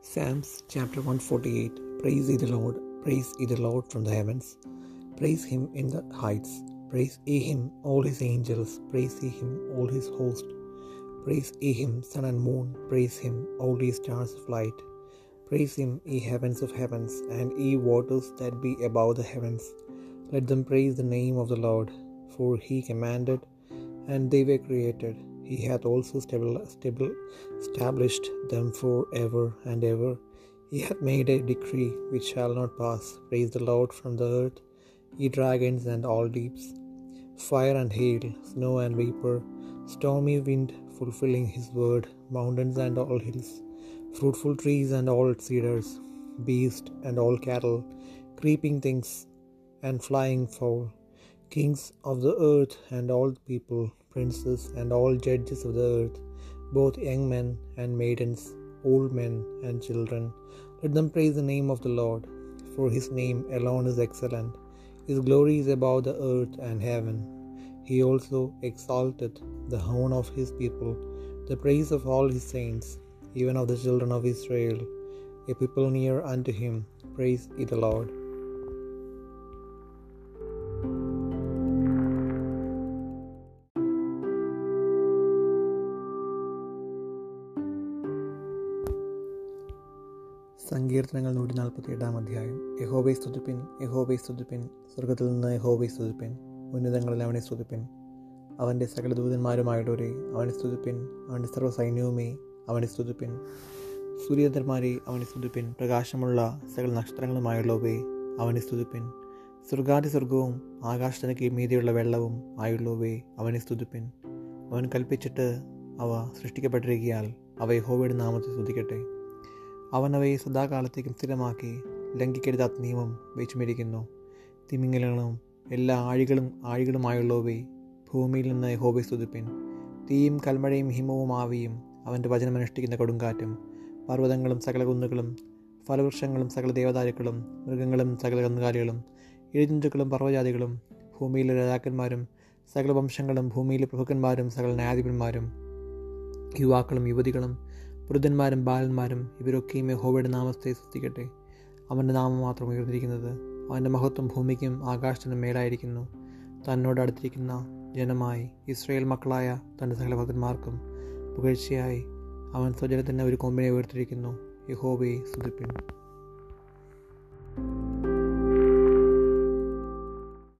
Psalms chapter 148 Praise ye the Lord, praise ye the Lord from the heavens, praise him in the heights, praise ye him, all his angels, praise ye him, all his host, praise ye him, sun and moon, praise him, all ye stars of light, praise him, ye heavens of heavens, and ye waters that be above the heavens. Let them praise the name of the Lord, for he commanded, and they were created. He hath also established them for ever and ever. He hath made a decree which shall not pass. Praise the Lord from the earth, ye dragons and all deeps, fire and hail, snow and vapor, stormy wind fulfilling his word, mountains and all hills, fruitful trees and all cedars, beast and all cattle, creeping things and flying fowl, kings of the earth and all people, princes and all judges of the earth, both young men and maidens, old men and children. Let them praise the name of the Lord, for his name alone is excellent. His glory is above the earth and heaven. He also exalted the horn of his people, the praise of all his saints, even of the children of Israel, a people near unto him. Praise ye the Lord. സങ്കീർത്തനങ്ങൾ നൂറ്റി നാൽപ്പത്തി എട്ടാം അധ്യായം. യഹോബൈ സ്തുതിപ്പിൻ യഹോബൈ സ്തുതിപ്പിൻ. സ്വർഗത്തിൽ നിന്ന് യഹോബൈ സ്തുതിപ്പിൻ. ഉന്നതങ്ങളിൽ അവനെ സ്തുതിപ്പിൻ. അവന്റെ സകല ദൂതന്മാരുമായിട്ടൊരേ അവനെ സ്തുതിപ്പിൻ. അവന്റെ സർവ സൈന്യവുമേ അവനെ സ്തുതിപ്പിൻ. സൂര്യചന്ദ്രന്മാരെ അവനെ സ്തുതിപ്പിൻ. പ്രകാശമുള്ള സകല നക്ഷത്രങ്ങളുമായുള്ളവേ അവനെ സ്തുതിപ്പിൻ. സ്വർഗാതി സ്വർഗവും ആകാശത്തിന് മീതിയുള്ള വെള്ളവും ആയുള്ളവേ അവനെ സ്തുതിപ്പിൻ. അവൻ കൽപ്പിച്ചിട്ട് അവ സൃഷ്ടിക്കപ്പെട്ടിരിക്കിയാൽ അവ യഹോവയുടെ നാമത്തെ സ്തുതിക്കട്ടെ. അവൻ അവയെ സദാകാലത്തേക്കും സ്ഥിരമാക്കി ലംഘിക്കരുതാത്ത നിയമം വെച്ചുമിരിക്കുന്നു. തിമിങ്ങലങ്ങളും എല്ലാ ആഴികളും ആഴികളുമായുള്ളവയെ ഭൂമിയിൽ നിന്ന് ഹോബി സ്തുതിപ്പിൻ. തീയും കൽമഴയും ഹിമവും ആവിയും അവന്റെ വചനമനുഷ്ഠിക്കുന്ന കൊടുങ്കാറ്റും പർവതങ്ങളും സകല കുന്നുകളും ഫലവൃക്ഷങ്ങളും സകല ദേവതാരുക്കളും മൃഗങ്ങളും സകല കന്നുകാലികളും ഇഴജന്തുക്കളും പർവജാതികളും ഭൂമിയിലെ രാജാക്കന്മാരും സകല വംശങ്ങളും ഭൂമിയിലെ പ്രഭുക്കന്മാരും സകല ന്യായാധിപന്മാരും യുവാക്കളും യുവതികളും വൃദ്ധന്മാരും ബാലന്മാരും ഇവരൊക്കെയും യഹോവയുടെ നാമത്തെ സൃഷ്ടിക്കട്ടെ അവന്റെ നാമം മാത്രം ഉയർന്നിരിക്കുന്നത് അവന്റെ മഹത്വം ഭൂമിക്കും ആകാശത്തിനും മേലായിരിക്കുന്നു. തന്നോട് അടുത്തിരിക്കുന്ന ജനമായി ഇസ്രയേൽ മക്കളായ തന്റെ സകല ഭക്തന്മാർക്കും പുകഴ്ചയായി അവൻ സ്വജനത്തിന്റെ ഒരു കൊമ്പിനെ ഉയർത്തിരിക്കുന്നു യഹോബയെ സ്തുതിപ്പിൻ.